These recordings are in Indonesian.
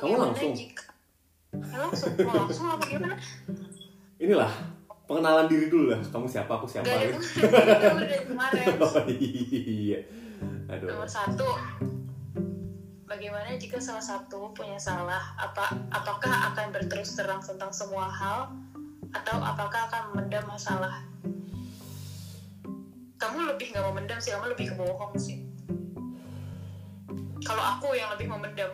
bagaimana langsung? jika Ya, langsung mau langsung apa gimana? Inilah pengenalan diri dulu lah. Kamu siapa aku siapa Gak gitu. itu udah dari kemarin. Oh iya. Aduh. Nomor satu bagaimana jika salah satu punya salah? Apa apakah akan berterus terang tentang semua hal? Atau apakah akan memendam masalah? Kamu lebih nggak memendam sih kamu lebih ke bohong sih. Kalau aku yang lebih memendam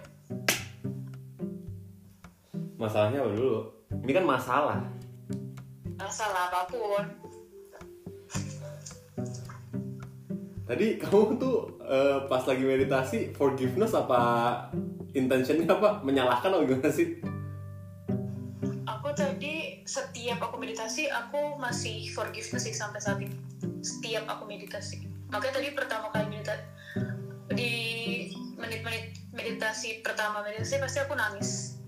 masalahnya apa dulu? Ini kan masalah. Masalah apa pun. Tadi kamu tuh eh, pas lagi meditasi forgiveness apa intentionnya apa? Menyalahkan atau gimana sih? Aku tadi setiap aku meditasi aku masih forgiveness sih sampai saat ini. Setiap aku meditasi. Makanya tadi pertama kali meditasi di menit-menit meditasi pertama meditasi pasti aku nangis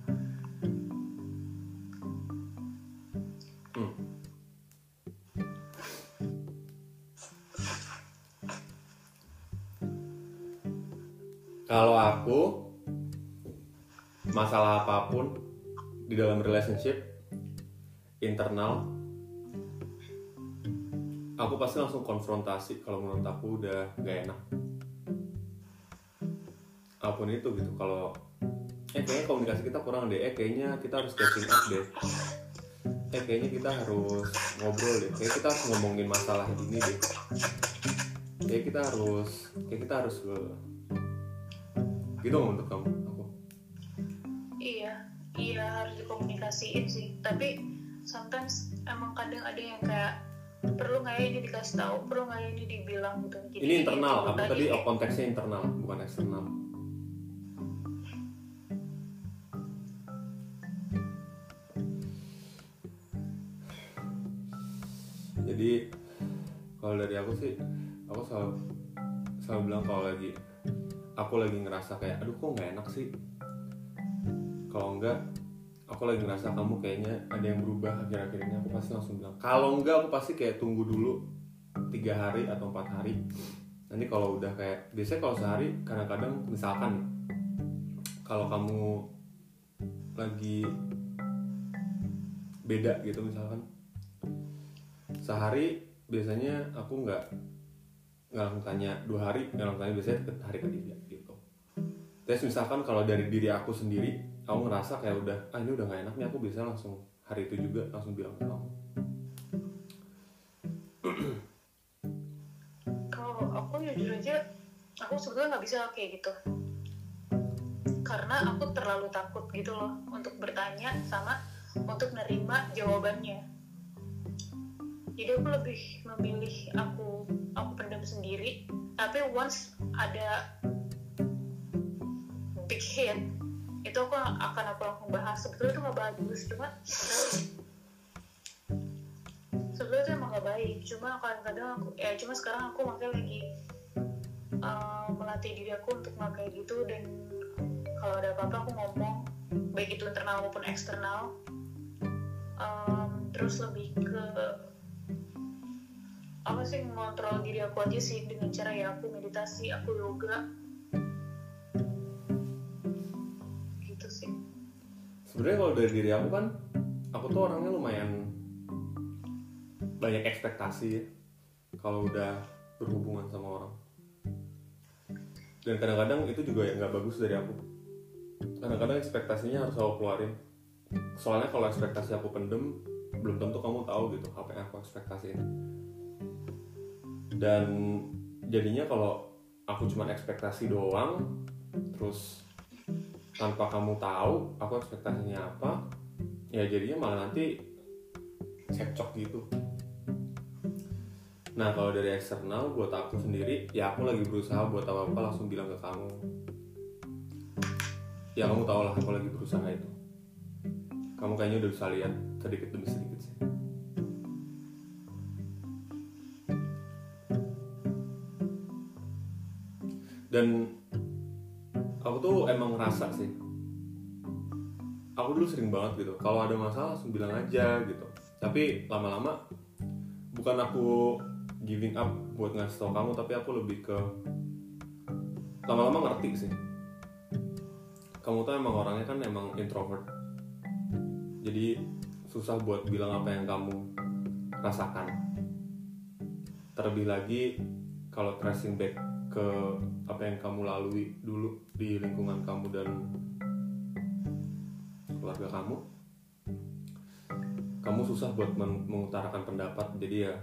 Kalau aku masalah apa pun di dalam relationship internal aku pasti langsung konfrontasi kalau menurut aku udah gak enak. Apa pun itu gitu kalau eh kayaknya komunikasi kita kurang deh eh kayaknya kita harus catching up deh. Eh kayaknya kita harus ngobrol deh kayak kita harus ngomongin masalah ini deh. Kayak kita harus kayak kita harus ke gitu nggak untuk kamu aku. Iya iya harus dikomunikasiin sih. Tapi sometimes emang kadang ada yang kayak perlu nggak ya ini dikasih tahu? Perlu nggak ya ini dibilang? Gitu. Jadi ini internal aku tadi. Oh, konteksnya internal bukan eksternal. Jadi kalau dari aku sih aku selalu selalu bilang kalau lagi aku lagi ngerasa kayak aduh kok nggak enak sih? Kalau enggak aku lagi ngerasa kamu kayaknya ada yang berubah akhir-akhir ini. Aku pasti langsung bilang kalau enggak aku pasti kayak tunggu dulu tiga hari atau empat hari. Nanti kalau udah kayak biasanya kalau sehari kadang-kadang misalkan kalau kamu lagi beda gitu misalkan sehari biasanya aku nggak nggak langsung tanya dua hari nggak langsung tanya biasanya hari ketiga gitu. Terus misalkan kalau dari diri aku sendiri aku ngerasa kayak udah ah ini udah nggak enak nih aku bisa langsung hari itu juga langsung bilang ke kamu. Kalau aku jujur aja aku sebetulnya nggak bisa kayak gitu. Karena aku terlalu takut gitu loh untuk bertanya sama untuk nerima jawabannya jadi aku lebih memilih aku aku pendam sendiri. Tapi once ada big hit itu aku akan aku langsung bahas. Sebetulnya itu nggak bagus cuma sebetulnya itu emang gak baik. Cuma kadang-kadang aku ya cuma sekarang aku makanya lagi uh, melatih diri aku untuk nggak kayak gitu. Dan kalau ada apa-apa aku ngomong baik itu internal maupun eksternal. Um, terus lebih ke apa sih mengontrol diri aku aja sih dengan cara ya aku meditasi aku yoga. Gitu sih. Sebenarnya kalau dari diri aku kan aku tuh orangnya lumayan banyak ekspektasi ya kalau udah berhubungan sama orang. Dan kadang-kadang itu juga yang nggak bagus dari aku. Kadang-kadang ekspektasinya harus aku keluarin. Soalnya kalau ekspektasi aku pendem belum tentu kamu tahu gitu apa yang aku ekspektasiin dan jadinya kalau aku cuma ekspektasi doang terus tanpa kamu tahu aku ekspektasinya apa ya jadinya malah nanti cekcok gitu. Nah kalau dari eksternal buat aku sendiri ya aku lagi berusaha buat apa apa langsung bilang ke kamu. Ya kamu tau lah aku lagi berusaha itu. Kamu kayaknya udah bisa lihat sedikit demi sedikit sih dan aku tuh emang ngerasa sih aku dulu sering banget gitu kalau ada masalah langsung bilang aja gitu. Tapi lama-lama bukan aku giving up buat ngasih tau kamu tapi aku lebih ke lama-lama ngerti sih. Kamu tuh emang orangnya kan emang introvert. Jadi susah buat bilang apa yang kamu rasakan. Terlebih lagi kalau tracing back ke apa yang kamu lalui dulu di lingkungan kamu dan keluarga kamu. Kamu susah buat men- mengutarakan pendapat jadi ya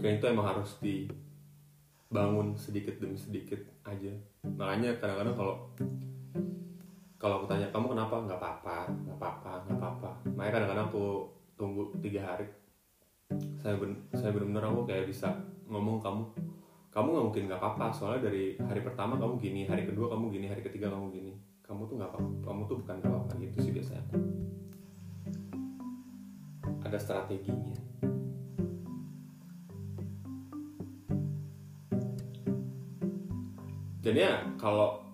kayak itu emang harus dibangun sedikit demi sedikit aja. Makanya kadang-kadang kalau kalau aku tanya kamu kenapa? Nggak apa-apa nggak apa-apa nggak apa-apa. Makanya kadang-kadang aku tunggu tiga hari saya ben saya benar-benar aku kayak bisa ngomong kamu kamu nggak mungkin nggak apa-apa soalnya dari hari pertama kamu gini hari kedua kamu gini hari ketiga kamu gini. Kamu tuh nggak apa-apa kamu tuh bukan nggak apa-apa gitu sih biasanya. Ada strateginya. Jadi ya kalau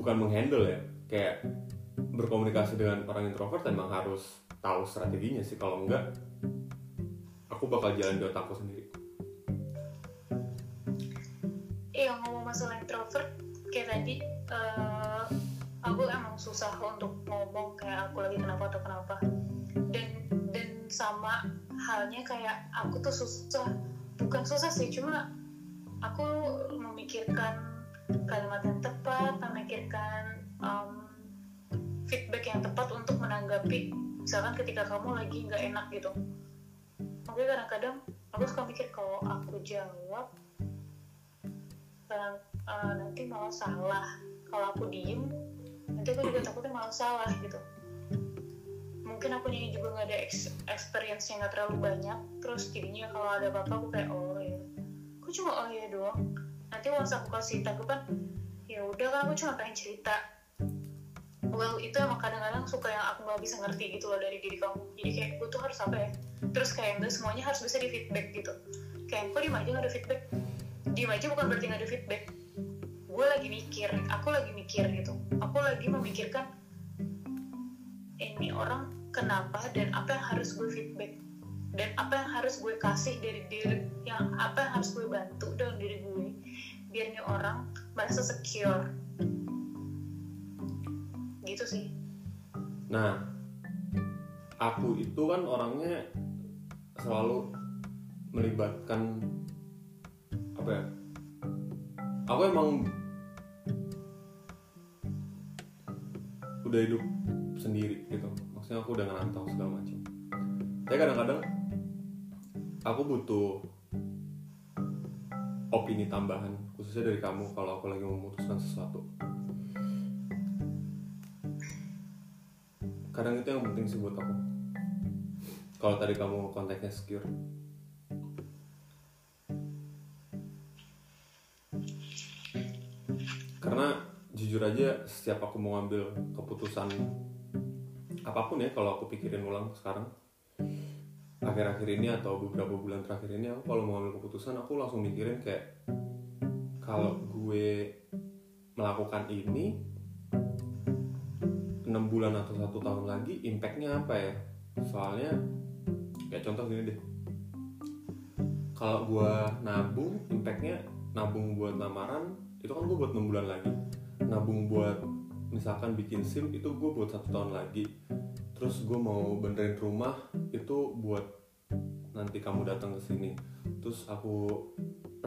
bukan menghandle ya kayak berkomunikasi dengan orang introvert emang harus tahu strateginya sih. Kalau enggak aku bakal jalan di otakku sendiri. Iya ngomong masalah introvert kayak tadi eh, aku emang susah untuk ngomong kayak aku lagi kenapa atau kenapa. Dan dan sama halnya kayak aku tuh susah bukan susah sih cuma aku memikirkan kalimat yang tepat memikirkan um, feedback yang tepat untuk menanggapi misalkan ketika kamu lagi nggak enak gitu makanya kadang-kadang aku suka mikir kalau aku jawab kadang eh, nanti malah salah. Kalau aku diem nanti aku juga takutnya malah salah gitu. Mungkin aku nya juga nggak ada ex- experience yang nggak terlalu banyak terus jadinya kalau ada apa-apa aku kayak oh ya aku cuma oh ya doang. Nanti once aku kasih tanggapan ya udah kan aku cuma pengen cerita well itu emang kadang-kadang suka yang aku nggak bisa ngerti gitu loh dari diri kamu. Jadi kayak gue tuh harus apa ya? Terus kayak enggak semuanya harus bisa di feedback gitu. Kayak kok diem aja nggak ada feedback? Diem aja bukan berarti nggak ada feedback. Gue lagi mikir aku lagi mikir gitu. Aku lagi memikirkan ini orang kenapa dan apa yang harus gue feedback? Dan apa yang harus gue kasih dari diri yang apa yang harus gue bantu dalam diri gue biar nih orang merasa secure gitu sih. Nah aku itu kan orangnya selalu melibatkan apa ya aku emang udah hidup sendiri gitu. Maksudnya aku udah ngerantau segala macam. Tapi kadang-kadang aku butuh opini tambahan khususnya dari kamu kalau aku lagi memutuskan sesuatu kadang itu yang penting sih buat aku. Kalau tadi kamu konteksnya secure. Karena jujur aja setiap aku mau ngambil keputusan apa pun ya kalau aku pikirin ulang sekarang akhir-akhir ini atau beberapa bulan terakhir ini aku kalau mau ngambil keputusan aku langsung mikirin kayak kalau gue melakukan ini enam bulan atau satu tahun lagi impactnya apa ya? Soalnya kayak contoh gini deh. Kalau gue nabung impactnya nabung buat lamaran itu kan gue buat enam bulan lagi. Nabung buat misalkan bikin sim itu gue buat satu tahun lagi. Terus gue mau benerin rumah itu buat nanti kamu datang ke sini. Terus aku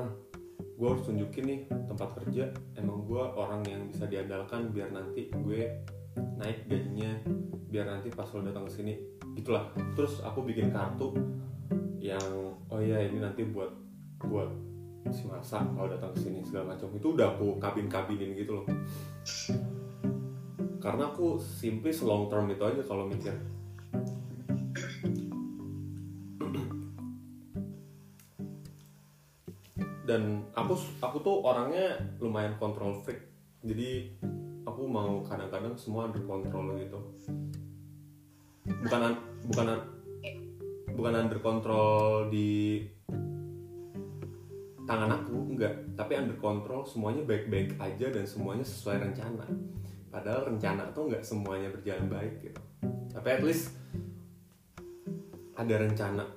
ah, gue harus tunjukin nih tempat kerja. Emang gue orang yang bisa diandalkan biar nanti gue naik gajinya biar nanti pas lo datang ke sini itulah terus aku bikin kartu yang oh iya ini nanti buat buat si masa kalau datang ke sini segala macam. Itu udah aku kabin kabinin gitu loh. Karena aku simply long term itu aja kalau mikir. Dan aku aku tuh orangnya lumayan control freak. Jadi aku mau kadang-kadang semua under control gitu. Bukan bukan bukan under control di tangan aku enggak. Tapi under control semuanya baik-baik aja dan semuanya sesuai rencana. Padahal rencana tuh nggak semuanya berjalan baik gitu. Tapi at least ada rencana.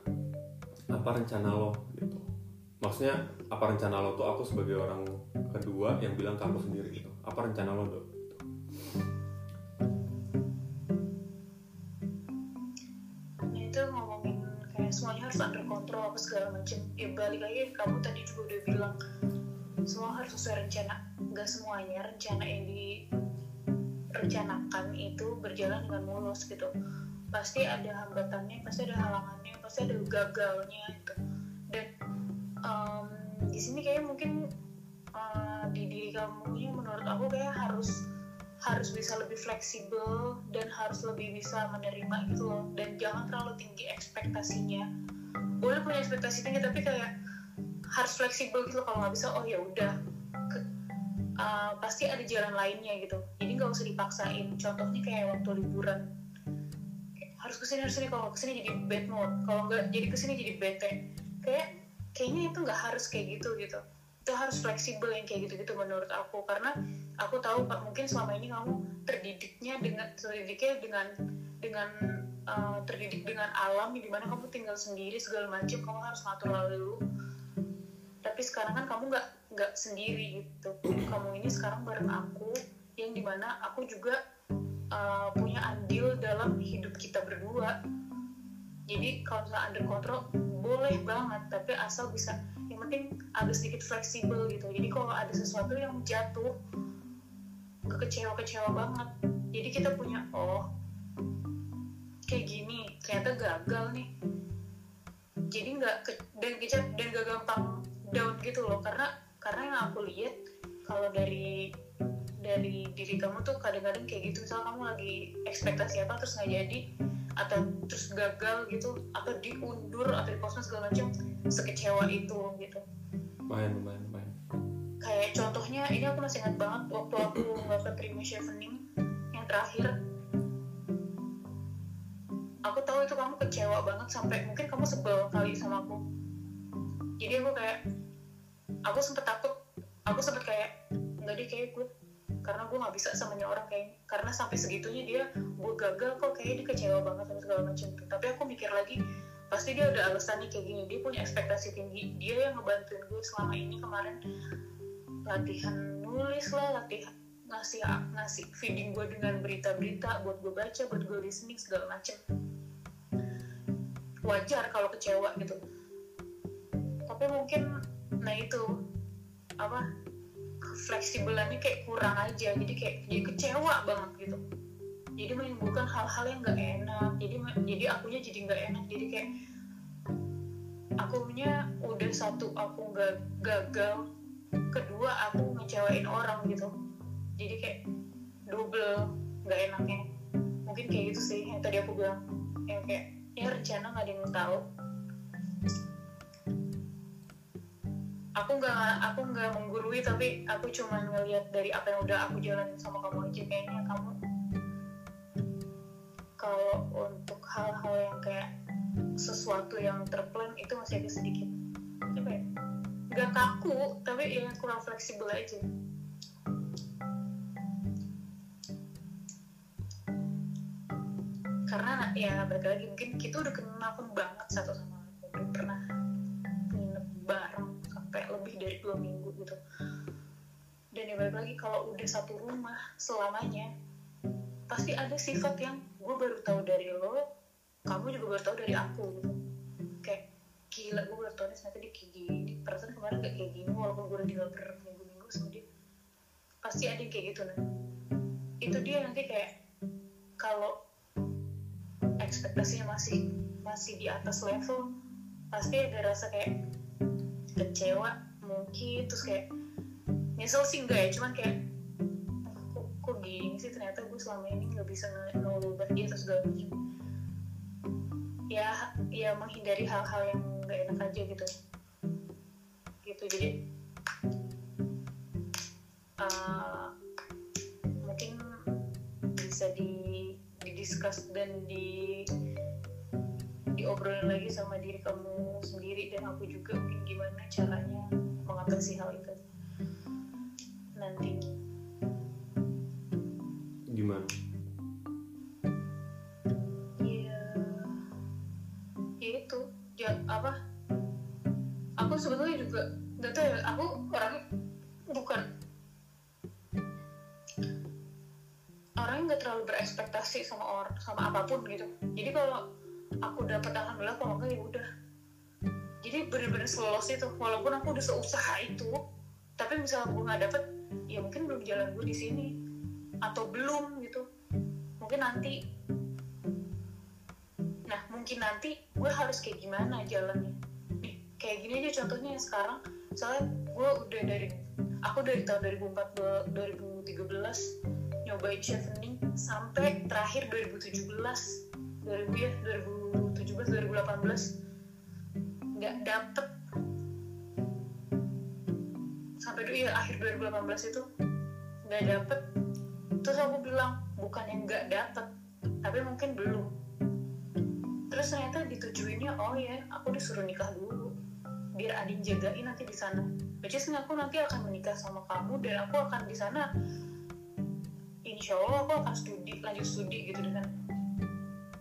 Apa rencana lo gitu. Maksudnya apa rencana lo tuh aku sebagai orang kedua yang bilang ke aku sendiri gitu. Apa rencana lo dok nah itu ngomongin kayak semuanya harus under control apa segala macam. Ya balik lagi kamu tadi juga udah bilang semua harus sesuai rencana. Nggak semuanya rencana yang direncanakan itu berjalan dengan mulus gitu. Pasti ada hambatannya pasti ada halangannya pasti ada gagalnya gitu. Dan um, di sini kayak mungkin uh, di diri kamu menurut aku kayak harus harus bisa lebih fleksibel dan harus lebih bisa menerima gitu loh. Dan jangan terlalu tinggi ekspektasinya. Boleh punya ekspektasi tinggi tapi kayak harus fleksibel gitu kalau nggak bisa oh ya udah uh, pasti ada jalan lainnya gitu. Jadi nggak usah dipaksain. Contohnya kayak waktu liburan. Harus ke sini harus ke sini. Kalau ke sini jadi bad mood. Kalau nggak jadi ke sini jadi bete. Kayak kayaknya itu nggak harus kayak gitu gitu itu harus fleksibel yang kayak gitu gitu menurut aku. Karena aku tahu Pak, mungkin selama ini kamu terdidiknya dengan terdidiknya dengan dengan uh, terdidik dengan alam di mana kamu tinggal sendiri segala macam kamu harus ngatur lalu. Tapi sekarang kan kamu nggak nggak sendiri gitu. Kamu ini sekarang bareng aku yang di mana aku juga uh, punya andil dalam hidup kita berdua. Jadi kalau misalnya under control boleh banget. Tapi asal bisa penting agak sedikit fleksibel gitu. Jadi kalau ada sesuatu yang jatuh kekecewa-kecewa banget. Jadi kita punya oh kayak gini ternyata gagal nih. Jadi nggak dan kita dan gak gampang down gitu loh. Karena karena yang aku lihat kalau dari dari diri kamu tuh kadang-kadang kayak gitu. Misalnya kamu lagi ekspektasi apa terus nggak jadi atau terus gagal gitu atau diundur atau dipostpone segala macam sekecewa itu gitu. Lumayan lumayan lumayan. Kayak contohnya ini aku masih ingat banget waktu aku nggak ke Prima Chevening yang terakhir. Aku tahu itu kamu kecewa banget sampai mungkin kamu sebel kali sama aku. Jadi aku kayak aku sempet takut aku sempet kayak nggak deh kayak gue karena gue nggak bisa sama orang kayak karena sampai segitunya dia gue gagal kok kayak dia kecewa banget sama segala macam. Tuh tapi aku mikir lagi pasti dia ada alasannya kayak gini. Dia punya ekspektasi tinggi. Dia yang ngebantuin gue selama ini kemarin. Latihan nulis lah latihan ngasih ngasih feeding gue dengan berita-berita buat gue baca buat gue listening segala macem wajar kalau kecewa gitu. Tapi mungkin nah itu apa fleksibelannya kayak kurang aja. Jadi kayak jadi kecewa banget gitu. Jadi menimbulkan hal-hal yang gak enak. Jadi jadi akunya jadi nggak enak. Jadi kayak akunya udah satu aku nggak gagal. Kedua aku ngecewain orang gitu. Jadi kayak double nggak enaknya. Mungkin kayak gitu sih yang tadi aku bilang. Yang kayak ya rencana nggak ada yang tahu aku nggak aku nggak menggurui tapi aku cuma ngelihat dari apa yang udah aku jalanin sama kamu aja kayaknya kamu. Kalau untuk hal-hal yang kayak sesuatu yang terplan itu masih agak sedikit. Apa ya? Nggak kaku tapi yang kurang fleksibel aja. Karena ya balik lagi mungkin kita udah kenal banget satu sama lain udah pernah nginep bareng dari dua minggu gitu. Dan ya balik lagi kalau udah satu rumah selamanya pasti ada sifat yang gue baru tahu dari lo kamu juga baru tahu dari aku gitu. Kayak gila gue baru tahu nih ternyata dia kayak gini. Perasaan kemarin gak kayak gini walaupun gue udah tinggal berminggu-minggu sama dia pasti ada yang kayak gitu nah. Itu dia nanti kayak kalau ekspektasinya masih masih di atas level pasti ada rasa kayak kecewa mungkin terus kayak nyesel sih enggak ya cuman kayak kok, kok gini sih? Ternyata gue selama ini nggak bisa ngelubah dia terus segala macam. Ya ya menghindari hal-hal yang nggak enak aja gitu. Gitu jadi uh, mungkin bisa di didiskus dan di diobrolin lagi sama diri kamu sendiri dan aku juga mungkin gimana caranya mengatasi hal itu. Nanti. Gimana? Ya ya itu. Ya apa? Aku sebetulnya juga nggak tahu ya. Aku orang bukan orang yang nggak terlalu berekspektasi sama orang sama apa pun gitu. Jadi kalau aku dapat alhamdulillah kalau bener-bener selolos itu. Walaupun aku udah seusaha itu tapi misalnya gue nggak dapet ya mungkin belum jalan gue di sini. Atau belum gitu. Mungkin nanti nah mungkin nanti gue harus kayak gimana jalannya? Kayak gini aja contohnya yang sekarang. Soalnya gue udah dari aku dari tahun 2014 2013 nyobain chevening sampai terakhir 2017 2000 ya 2017 2018 nggak dapet sampai ya akhir 2018 itu nggak dapet. Terus aku bilang bukan yang nggak dapet tapi mungkin belum. Terus ternyata ditujuinnya oh ya aku disuruh nikah dulu biar Adin jagain nanti di sana. Which is aku nanti akan menikah sama kamu dan aku akan di sana insya Allah aku akan studi lanjut studi gitu dengan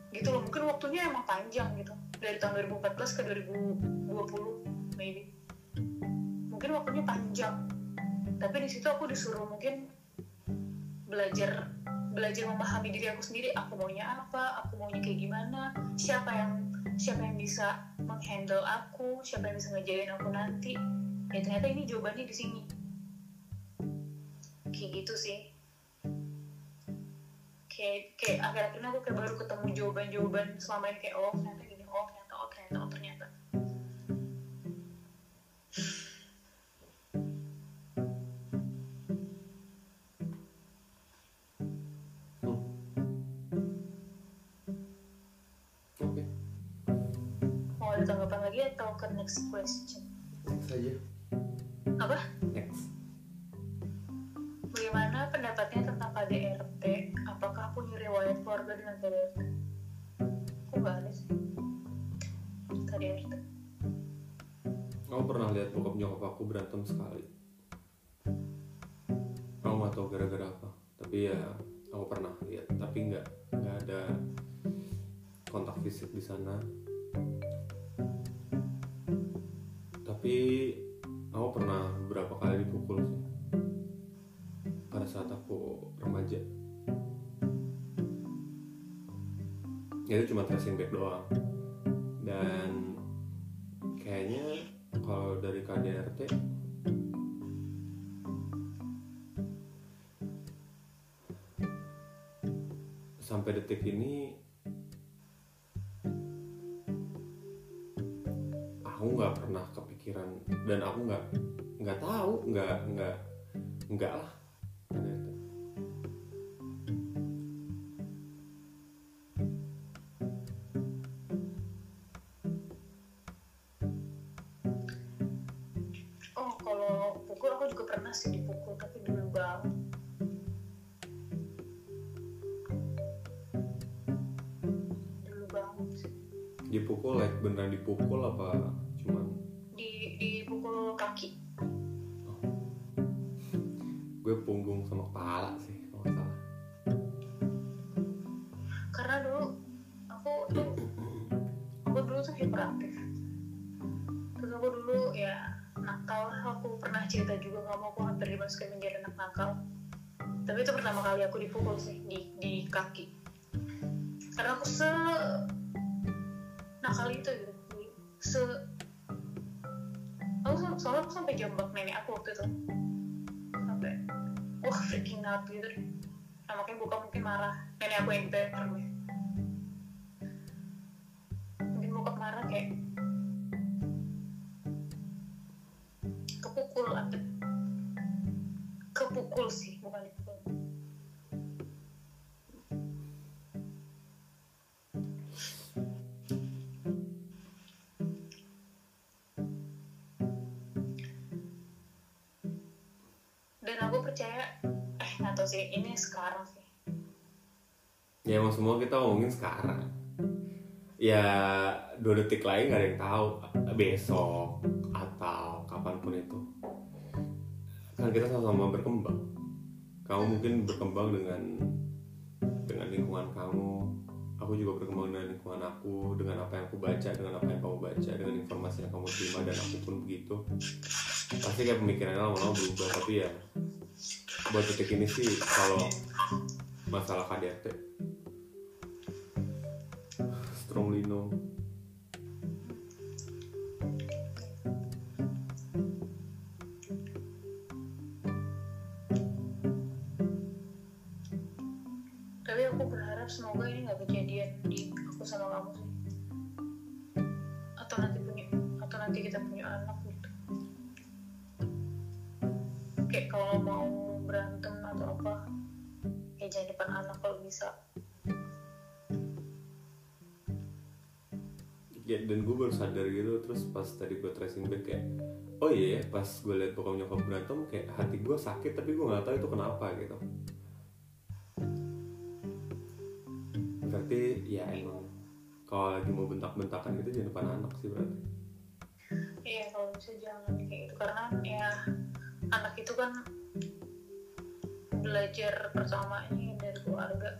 gitu loh mungkin waktunya emang panjang gitu dari tahun 2014 ke 2020 maybe mungkin waktunya panjang. Tapi di situ aku disuruh mungkin belajar belajar memahami diri aku sendiri. Aku maunya apa? Aku maunya kayak gimana? Siapa yang siapa yang bisa menghandle aku? Siapa yang bisa ngejain aku nanti? Ya ternyata ini jawabannya di sini. Kayak gitu sih. Kayak kayak akhir-akhirnya aku kayak baru ketemu jawaban-jawaban selama ini. Kayak oh ternyata gini. Oh ternyata oh ternyata oh ternyata sekali. Aku nggak tahu gara-gara apa. Tapi ya aku pernah lihat. Tapi nggak nggak ada kontak fisik di sana. Tapi aku pernah beberapa kali dipukul sih. Pada saat aku remaja. Ya, Itu cuma tracing back doang. Detik ini aku nggak pernah kepikiran dan aku nggak nggak tahu nggak nggak nggak lah. Oh kalau pukul aku juga pernah sih dipukul tapi dulu banget dipukul like beneran dipukul apa cuman? Di dipukul kaki. Gue punggung sama kepala sih kalau nggak salah. Karena dulu aku tuh aku dulu tuh hiperaktif. Terus aku dulu ya nakal. Aku pernah cerita juga kamu aku hampir dimasukin menjadi anak nakal. Tapi itu pertama kali aku dipukul sih di di kaki. Karena aku se nakal itu gitu. Se aku soalnya aku sampai jambak nenek aku waktu itu. Sampai wah freaking out gitu. Nah, makanya buka mungkin marah. Nenek aku yang gue mungkin bokap marah kayak kepukul atau kepukul sih ya emang semua kita ngomongin sekarang. Ya dua detik lagi nggak ada yang tahu besok atau kapan pun itu. Kan kita sama-sama berkembang. Kamu mungkin berkembang dengan dengan lingkungan kamu. Aku juga berkembang dengan lingkungan aku dengan apa yang aku baca dengan apa yang kamu baca dengan informasi yang kamu terima dan aku pun begitu. Pasti kayak pemikirannya lama-lama berubah tapi ya buat detik ini sih kalau masalah KDRT strongly no tapi aku berharap semoga ini nggak kejadian di aku sama kamu sih. Atau nanti punya atau nanti kita punya anak gitu. Kayak kalau mau berantem atau apa ya jangan depan anak kalau bisa. Ya dan gue baru sadar gitu terus pas tadi gue tracing back kayak oh iya ya pas gue liat bokap nyokap berantem kayak hati gue sakit tapi gue nggak tahu itu kenapa gitu. Berarti ya emang kalau lagi mau bentak-bentakan gitu jangan depan anak sih berarti. Iya kalau bisa jangan kayak gitu karena ya anak itu kan belajar pertamanya dari keluarga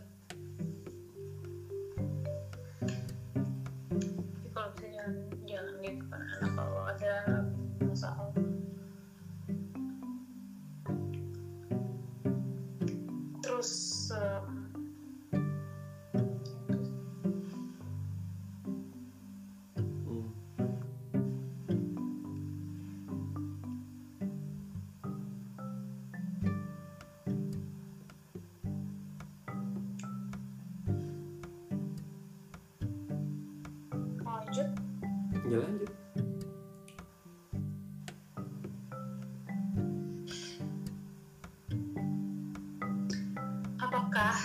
apakah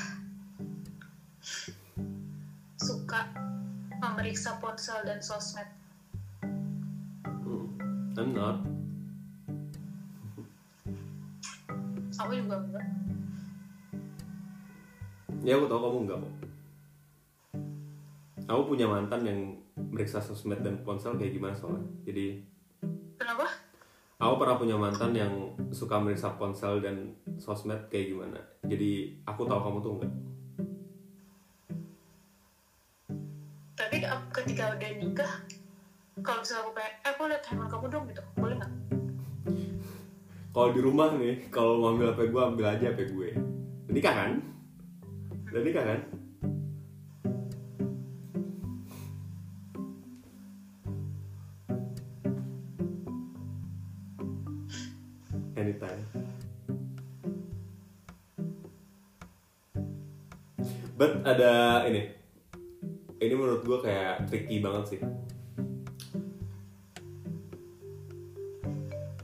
suka memeriksa ponsel dan sosmed. Hmm. I'm not. Aku juga enggak? Ya aku tahu kamu enggak kok aku punya mantan yang meriksa sosmed dan ponsel kayak gimana soalnya. Jadi kenapa? aku pernah punya mantan yang suka meriksa ponsel dan sosmed kayak gimana jadi aku tahu kamu tuh enggak. Tapi ap- ketika udah nikah kalau misalnya aku kayak eh aku lihat handphone kamu dong gitu boleh nggak? Kalau di rumah nih kalau mau ambil HP gue ambil aja HP gue. Nikah kan? Udah nikah kan ada ini. Ini menurut gue kayak tricky banget sih.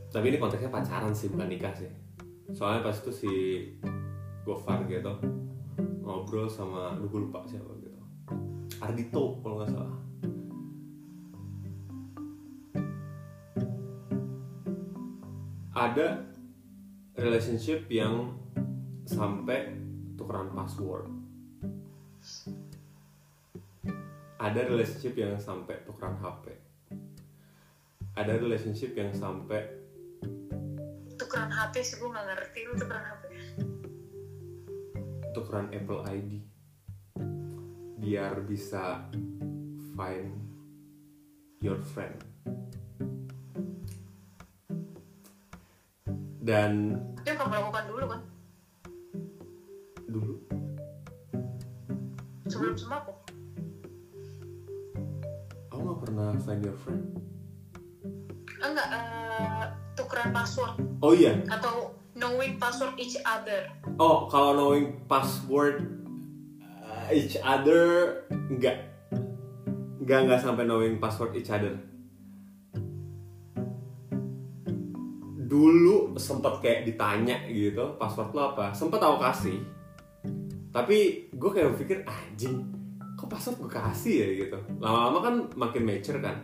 Tapi ini konteksnya pacaran sih bukan nikah sih. Soalnya pas itu si Gofar gitu ngobrol sama lu gue lupa siapa gitu. Ardito kalau nggak salah. Ada relationship yang sampai tukeran password ada relationship yang sampai tukeran HP ada relationship yang sampai tukeran HP sih gue nggak ngerti lu tukeran HP tukeran Apple ID biar bisa find your friend. Dan itu yang kamu lakukan dulu kan? Dulu? Sebelum sama aku aku nggak pernah find your friend? Enggak eh, tukeran password. Oh iya? Atau knowing password each other. Oh kalau knowing password uh, each other enggak. Enggak enggak sampai knowing password each other. Dulu sempet kayak ditanya gitu password lo apa? Sempet aku kasih. Tapi gue kayak berpikir anjing. kok password gue kasih ya gitu. Lama-lama kan makin mature kan.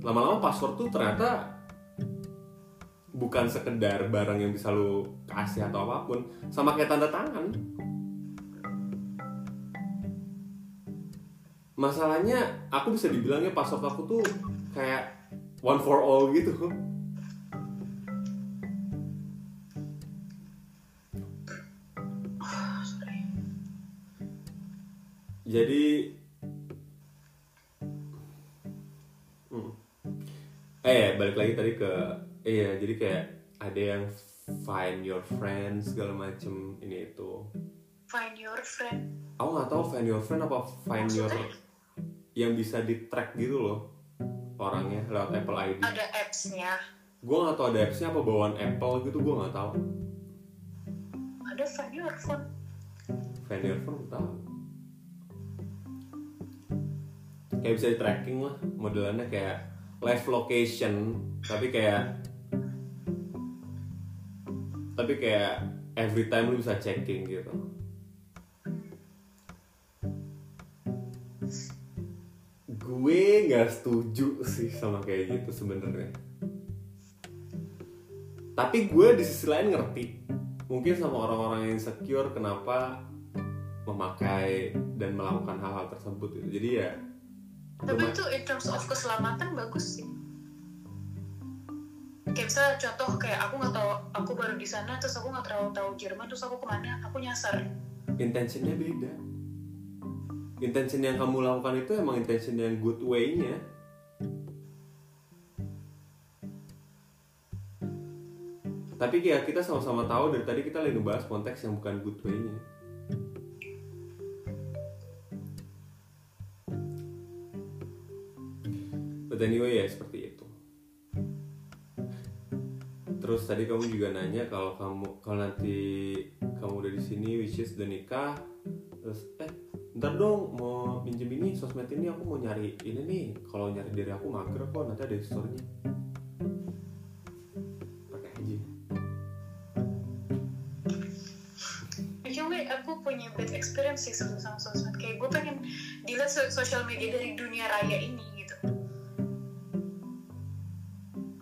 Lama-lama password tuh ternyata bukan sekedar barang yang bisa lo kasih atau apa pun sama kayak tanda tangan. Masalahnya aku bisa dibilangnya password aku tuh kayak one for all gitu jadi Hmm. kayak balik lagi tadi ke iya jadi kayak ada yang find your friends segala macem ini itu. Find your friend. Aku nggak tahu find your friend apa find your Maksudnya? yang bisa di track gitu loh orangnya lewat Apple ID ada apps-nya? Gue nggak tahu ada appsnya apa bawaan Apple gitu gue nggak tahu. Ada find your phone find your friend gue tahu kayak bisa di tracking lah modelannya kayak live location tapi kayak tapi kayak every time lu bisa checking gitu. Gue nggak setuju sih sama kayak gitu sebenarnya. Tapi gue di sisi lain ngerti. Mungkin sama orang-orang yang insecure kenapa memakai dan melakukan hal-hal tersebut gitu. jadi ya tapi itu in terms of keselamatan bagus sih. Kayak misalnya contoh kayak aku nggak tahu aku baru di sana terus aku nggak terlalu tahu Jerman terus aku ke mana aku nyasar. Intentionnya beda. Intention yang kamu lakukan itu emang intention yang good way-nya. Tapi ya kita sama-sama tahu dari tadi kita lagi ngebahas konteks yang bukan good way-nya but anyway ya seperti itu. Terus tadi kamu juga nanya kalau kamu kalau nanti kamu udah di sini which is udah nikah terus eh ntar dong mau minjem ini sosmed ini aku mau nyari ini nih. Kalau nyari dari aku mager kok nanti ada storynya pakai aja. Aku punya bad experience sih sama sosmed. Kayak gue pengen dilihat so- sosial media dari dunia raya ini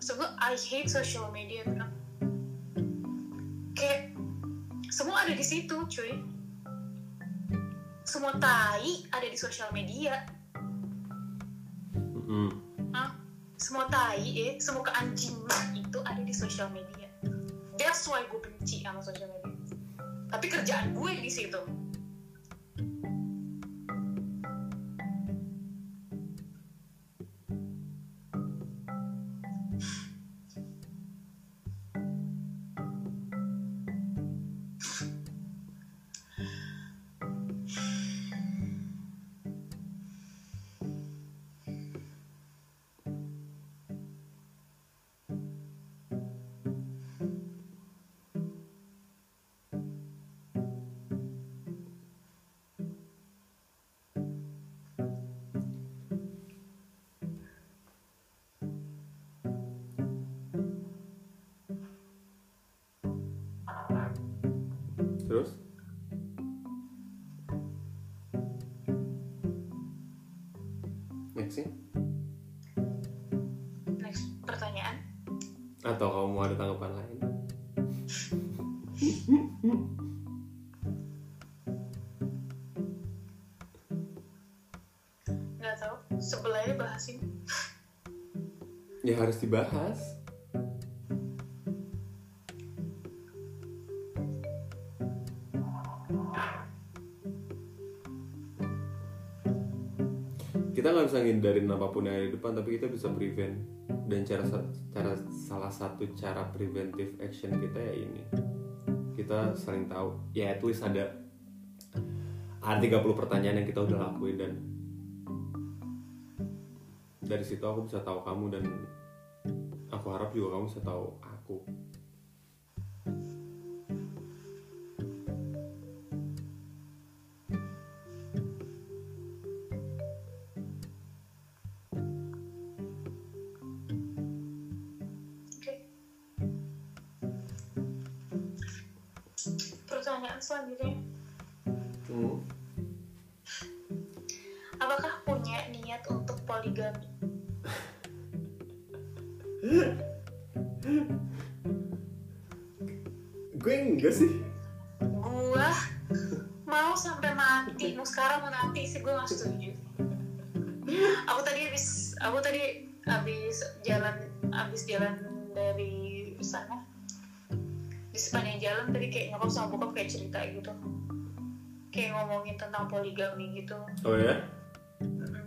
so gue I hate social media bro. Kayak semua ada di situ cuy. Semua tai ada di sosial media. Mm-mm. Hah? semua tai eh semua keanjingan itu ada di sosial media. That's why gue benci sama sosial media. Tapi kerjaan gue di situ harus dibahas. Kita nggak bisa ngindarin apa pun yang ada di depan tapi kita bisa prevent. Dan cara cara salah satu cara preventive action kita ya ini. Kita saling tahu. Ya at least ada ada 30 pertanyaan yang kita udah lakuin dan dari situ aku bisa tahu kamu dan aku harap juga kamu bisa tahu aku. Oke. Pertanyaan selanjutnya. Hmm. apakah punya niat untuk poligami gue enggak sih. Gua mau sampai mati mau sekarang mau nanti sih gue nggak setuju. Aku tadi habis aku tadi habis jalan habis jalan dari sana. Di sepanjang jalan tadi kayak nyokap sama bokap kayak cerita gitu. Kayak ngomongin tentang poligami gitu. Oh ya?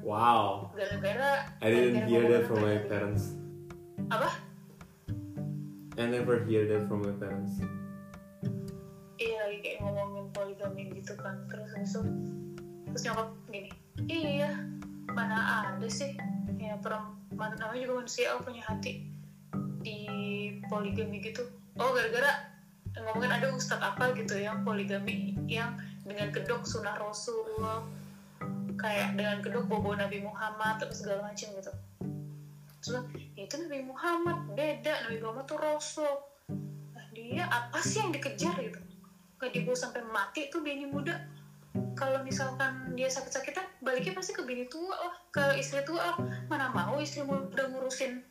Wow. Gara-gara I didn't hear that from my parents apa? I never hear that from my parents. Iya lagi kayak ngomongin poligami gitu kan terus itu terus nyokap gini iya mana ada sih? Ya perempuan namanya juga manusia oh, punya hati di poligami gitu. Oh gara-gara ngomongin ada ustadz apa gitu yang poligami yang dengan kedok sunah rasul kayak dengan kedok bobo Nabi Muhammad terus segala macam gitu. Terus itu Nabi Muhammad beda. Nabi Muhammad tuh rasul. Nah, dia apa sih yang dikejar gitu? Kayak dibawa sampai mati tuh bini muda. Kalau misalkan dia sakit-sakitan baliknya pasti ke bini tua lah ke istri tua lah mana mau istri muda ngurusin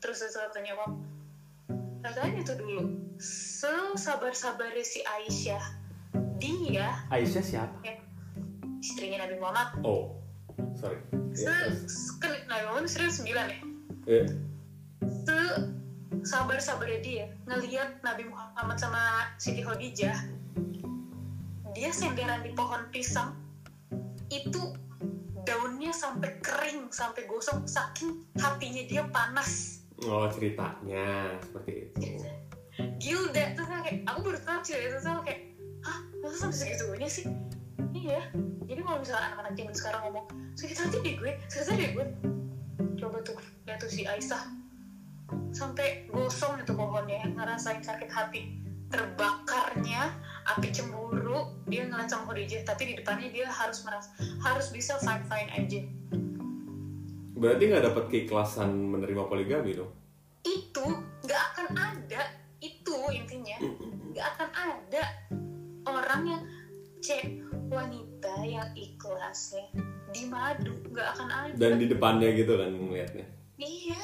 terus saya tanya kok katanya tuh dulu sesabar-sabar si Aisyah. Dia Aisyah siapa? istrinya Nabi Muhammad. Oh sorry. Se kan Nabi Muhammad istrinya sembilan ya yeah. se sabar-sabarnya dia ngelihat Nabi Muhammad sama Siti Khadijah dia senderan di pohon pisang itu daunnya sampai kering sampai gosong saking hatinya dia panas. Oh ceritanya seperti itu. Gilda tuh kayak aku baru tahu cerita itu tuh kayak ah masa sampai segitunya sih? Iya. Jadi kalau misalnya anak-anak zaman sekarang ngomong sakit hati deh gue sakit hati deh gue coba tuh lihat tuh si Aisyah. Sampai gosong itu pohonnya ngerasain sakit hati. Terbakarnya api cemburu dia ngeliat sama Khadijah tapi di depannya dia harus merasa harus bisa fine fine aja. Berarti nggak dapat keikhlasan menerima poligami dong? itu nggak akan ada. Itu intinya. Nggak akan ada orang yang cek wanita yang ikhlas ya. Di madu nggak akan ada. Dan di depannya gitu kan ngeliatnya? Iya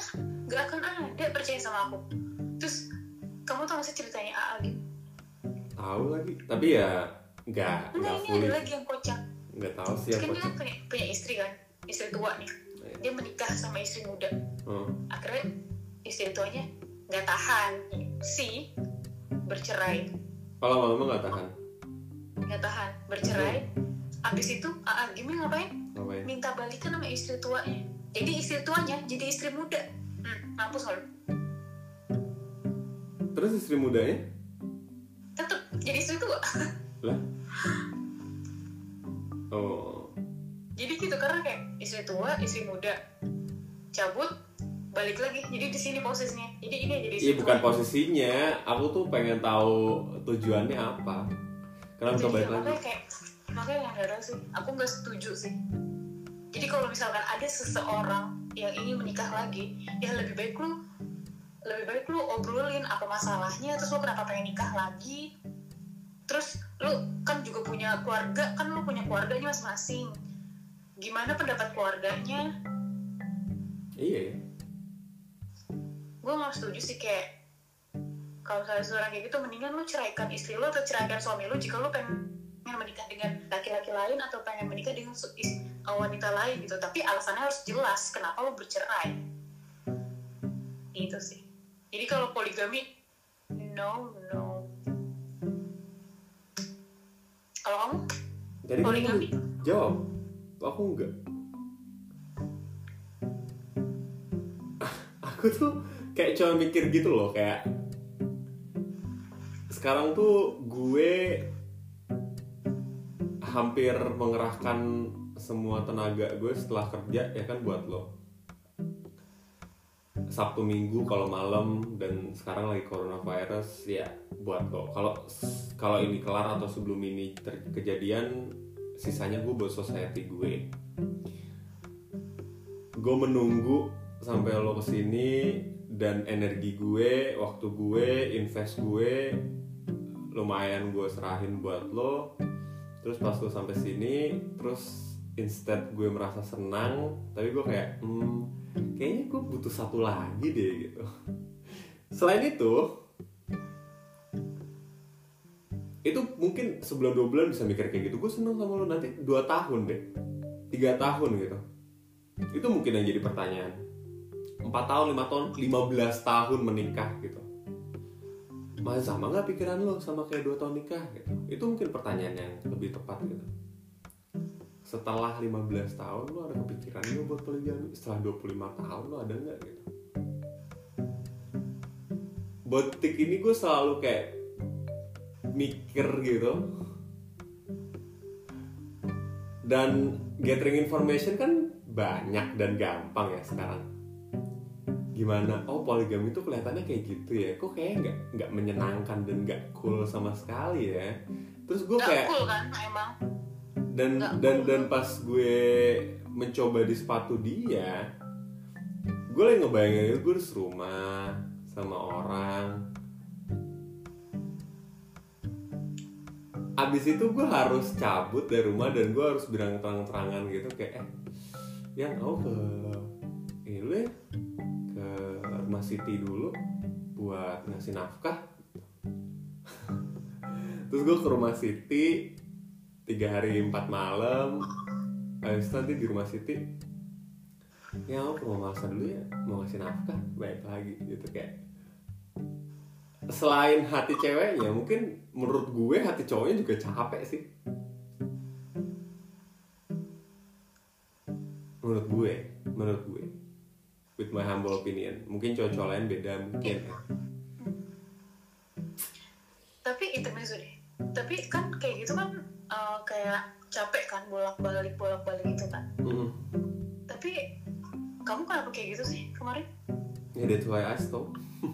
nggak akan ada. Percaya sama aku. Terus kamu tau gak sih ceritanya AA gitu Tahu lagi. Tapi ya nggak enggak nggak ini fully. ada lagi yang kocak. Nggak tahu sih kan apa dia kan punya, punya istri kan? Istri tua nih. Iya. dia menikah sama istri muda. Hmm. akhirnya istri tuanya nggak tahan. Si bercerai. Kalau lama-lama nggak tahan? Nggak tahan. Bercerai abis itu AA gimana ngapain? Ngapain? minta balikan sama istri tuanya. Jadi istri tuanya jadi istri muda. Hmm, mampus lu Terus istri mudanya? tetep jadi istri tua. Lah? Oh. Jadi gitu karena kayak istri tua istri muda cabut balik lagi. Jadi di sini posisinya. Jadi ini jadi Iya bukan posisinya. Aku tuh pengen tahu tujuannya apa. Kenapa Jadi balik lagi? kayak makanya yang ada sih. Aku nggak setuju sih. Jadi kalau misalkan ada seseorang yang ingin menikah lagi ya lebih baik lu lebih baik lu obrolin apa masalahnya terus lu kenapa pengen nikah lagi? Terus lu kan juga punya keluarga kan lu punya keluarganya masing-masing. Gimana pendapat keluarganya? Iya. Ya gue nggak setuju sih kayak kalau misalnya seorang kayak gitu mendingan lu ceraikan istri lu atau ceraikan suami lu jika lu pengen menikah dengan laki-laki lain atau pengen menikah dengan is- wanita lain gitu. Tapi alasannya harus jelas kenapa lu bercerai? Itu sih. Jadi kalau poligami no no. Kalau kamu? Jadi kamu Poligami. jawab. Aku enggak. Aku tuh kayak cuma mikir gitu loh Kayak Sekarang tuh gue Hampir mengerahkan semua tenaga gue setelah kerja ya kan buat lo Sabtu Minggu kalau malam dan sekarang lagi coronavirus ya buat lo. Kalau kalau ini kelar atau sebelum ini kejadian sisanya gue buat society gue. Gue menunggu sampai lo ke sini dan energi gue, waktu gue, invest gue lumayan gue serahin buat lo. Terus pas lo sampai sini, terus instead gue merasa senang, tapi gue kayak hmm, kayaknya gue butuh satu lagi deh gitu. Selain itu, itu mungkin sebulan dua bulan bisa mikir kayak gitu. Gue seneng sama lo nanti dua tahun deh, tiga tahun gitu. Itu mungkin yang jadi pertanyaan. Empat tahun, lima tahun, lima belas tahun menikah gitu. Masih sama nggak pikiran lo sama kayak dua tahun nikah gitu? Itu mungkin pertanyaan yang lebih tepat gitu. Setelah 15 tahun lo ada kepikiran lo buat poligami setelah 25 tahun lo ada nggak gitu? Botik ini gue selalu kayak mikir gitu. Dan gathering information kan banyak dan gampang ya sekarang gimana? Oh poligami itu kelihatannya kayak gitu ya? Kok kayak nggak nggak menyenangkan dan nggak cool sama sekali ya? Terus gue Gak kayak cool kan emang? Dan Nggak dan cool. dan pas gue mencoba di sepatu dia gue lagi ngebayangin gue di rumah sama orang. Abis itu gue harus cabut dari rumah dan gue harus bilang terang-terangan gitu kayak eh yang aku ke ini ya. ke rumah Siti dulu buat ngasih nafkah. Terus gue ke rumah Siti tiga hari empat malam. Habis nanti di rumah Siti ya aku rumah Malsa dulu ya mau ngasih nafkah baik lagi gitu kayak. Selain hati ceweknya mungkin menurut gue hati cowoknya juga capek sih. Menurut gue menurut gue with my humble opinion. Mungkin cowok-cowok lain beda mungkin. Ya tapi intermezzo deh tapi kan kayak gitu kan eh, kayak capek kan bolak balik bolak balik gitu kan. Mm. tapi kamu kenapa kayak gitu sih kemarin? Ya that's why I stop.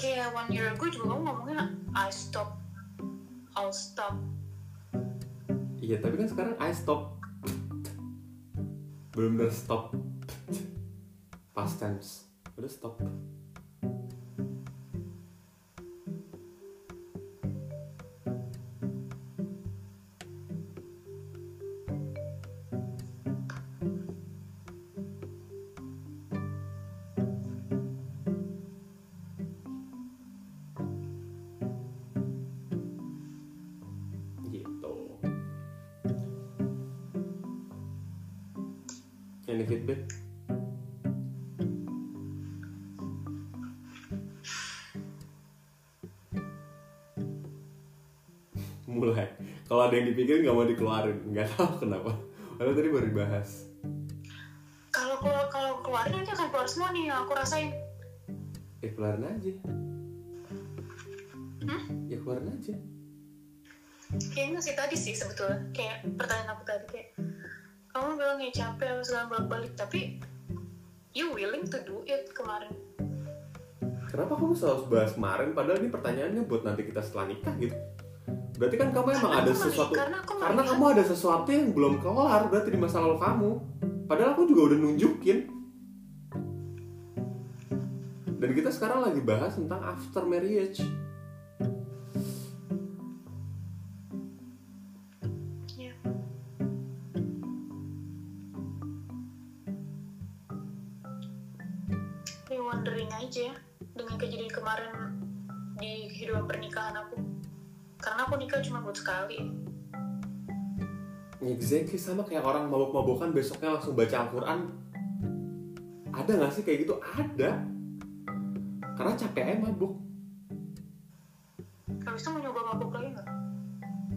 Kayak one year ago juga kamu ngomongnya I stop I'll stop. Iya, tapi kan sekarang I stop. Belum bener stop. Past tense. Udah stop. Ada yang dipikirin nggak mau dikeluarin, nggak tahu kenapa. Padahal tadi baru dibahas. kalau keluar kalau keluarin nanti akan keluar semua nih yang aku rasain Ya keluarin aja. Hmm? Ya keluarin aja. kayaknya sih tadi sih sebetulnya kayak pertanyaan aku tadi kayak kamu bilang ya capek segala bolak balik tapi you willing to do it kemarin Kenapa kamu selalu bahas kemarin? Padahal ini pertanyaannya buat nanti kita setelah nikah gitu. Berarti kan kamu emang Karena ada sesuatu. karena aku Karena melihat- kamu ada sesuatu yang belum kelar berarti di masa lalu kamu. Padahal aku juga udah nunjukin. Dan kita sekarang lagi bahas tentang after marriage. ya Ini wondering aja ya dengan kejadian kemarin di kehidupan pernikahan aku karena aku nikah cuma buat sekali Exactly sama kayak orang mabok-mabokan besoknya langsung baca Al-Quran. Ada gak sih kayak gitu? Ada. Karena capek aja mabuk. habis itu mau nyoba mabuk lagi nggak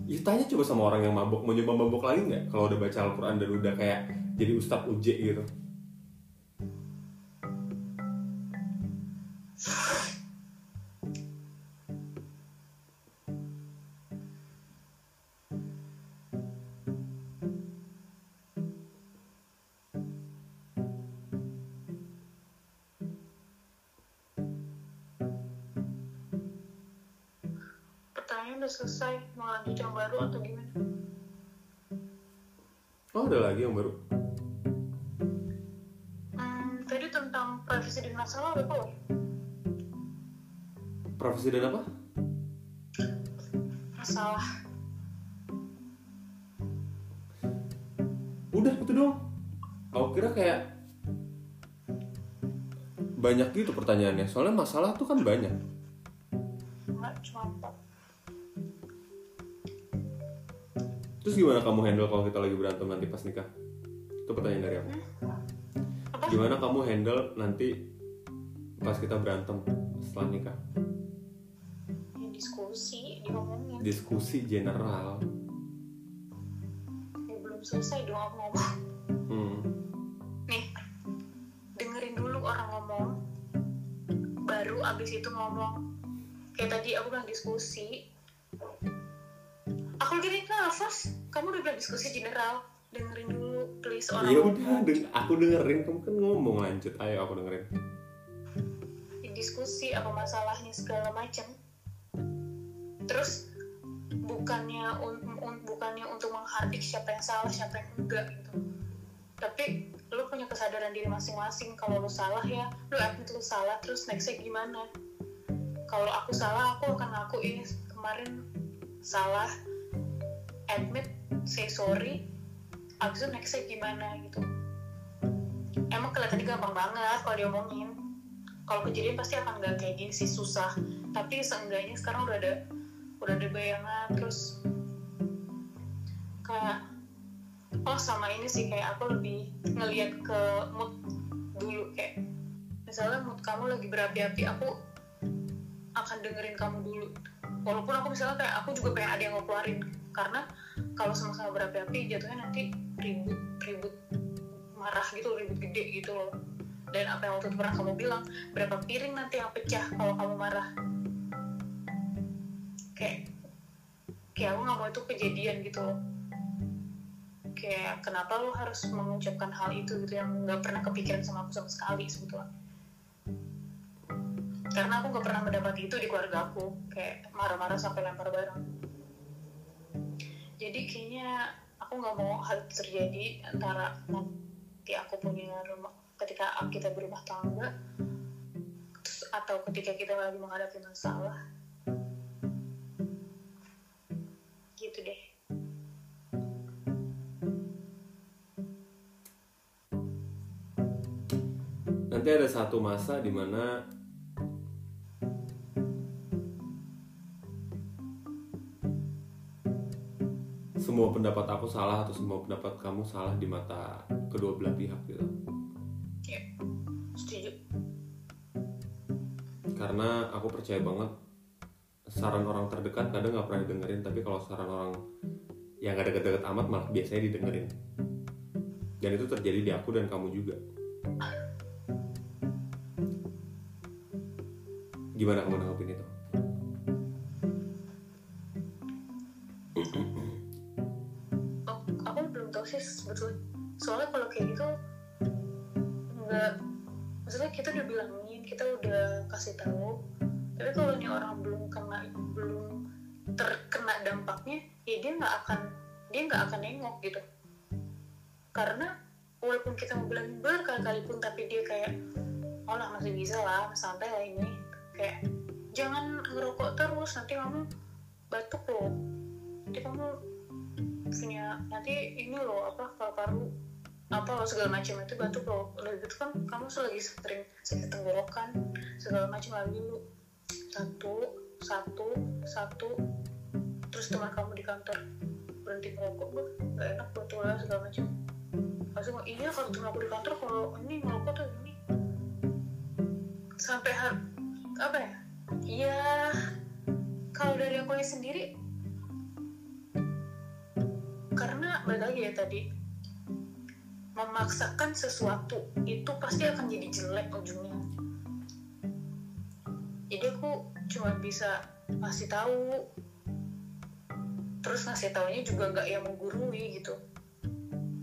Ya tanya coba sama orang yang mabok mau nyoba mabok lagi nggak? Kalau udah baca Al-Quran dan udah kayak jadi ustadz uje gitu. Profesi dan apa? masalah Udah itu dong. Aku kira kayak banyak gitu pertanyaannya. Soalnya masalah tuh kan banyak. nggak cuma Terus gimana kamu handle kalau kita lagi berantem nanti pas nikah? Itu pertanyaan dari aku. apa Gimana kamu handle nanti pas kita berantem setelah nikah? Diskusi diomongin Diskusi general. ya belum selesai dong aku ngomong. Hmm. nih dengerin dulu orang ngomong. Baru abis itu ngomong. Kayak tadi aku bilang diskusi. Aku lagi nafas kamu udah bilang diskusi general. Dengerin dulu please orang ya udah deng- aku dengerin. Kamu kan ngomong lanjut. Ayo aku dengerin. Diskusi apa masalahnya segala macam terus bukannya un- un- bukannya untuk menghardik siapa yang salah siapa yang enggak gitu. Tapi lu punya kesadaran diri masing-masing kalau lu salah ya lu admit lu salah terus nextnya gimana? Kalau aku salah aku akan ngakuin kemarin salah admit say sorry abis itu nextnya gimana gitu. Emang kelihatannya gampang banget kalau diomongin. Kalau kejadian pasti akan nggak kayak gini sih susah. Tapi seenggaknya sekarang udah ada udah ada bayangan terus kayak oh sama ini sih kayak aku lebih ngelihat ke mood dulu kayak misalnya mood kamu lagi berapi-api aku akan dengerin kamu dulu. Walaupun aku misalnya kayak aku juga pengen ada yang ngeluarin karena kalau sama-sama berapi-api jatuhnya nanti ribut ribut marah gitu ribut gede gitu loh. Dan apa yang waktu itu pernah kamu bilang berapa piring nanti yang pecah kalau kamu marah kayak kayak aku nggak mau itu kejadian gitu loh. Kayak kenapa lu harus mengucapkan hal itu gitu yang nggak pernah kepikiran sama aku sama sekali sebetulnya? Karena aku nggak pernah mendapati itu di keluarga aku kayak marah-marah sampai lempar barang. Jadi kayaknya aku nggak mau hal itu terjadi antara nanti aku punya rumah ketika kita berumah tangga terus atau ketika kita lagi menghadapi masalah nanti ada satu masa di mana semua pendapat aku salah atau semua pendapat kamu salah di mata kedua belah pihak gitu? Ya setuju. Karena aku percaya banget saran orang terdekat kadang nggak pernah didengerin tapi kalau saran orang yang gak deket-deket amat malah biasanya didengerin. Dan itu terjadi di aku dan kamu juga gimana kamu nanggapin itu segala macam. Ngomong, iya teman aku di kantor kalau ini merokok tuh ini. Sampai har apa ya? Iya kalau dari aku sendiri karena balik lagi ya tadi memaksakan sesuatu itu pasti akan jadi jelek ujungnya. Jadi aku cuma bisa ngasih tahu terus ngasih taunya juga nggak yang menggurui gitu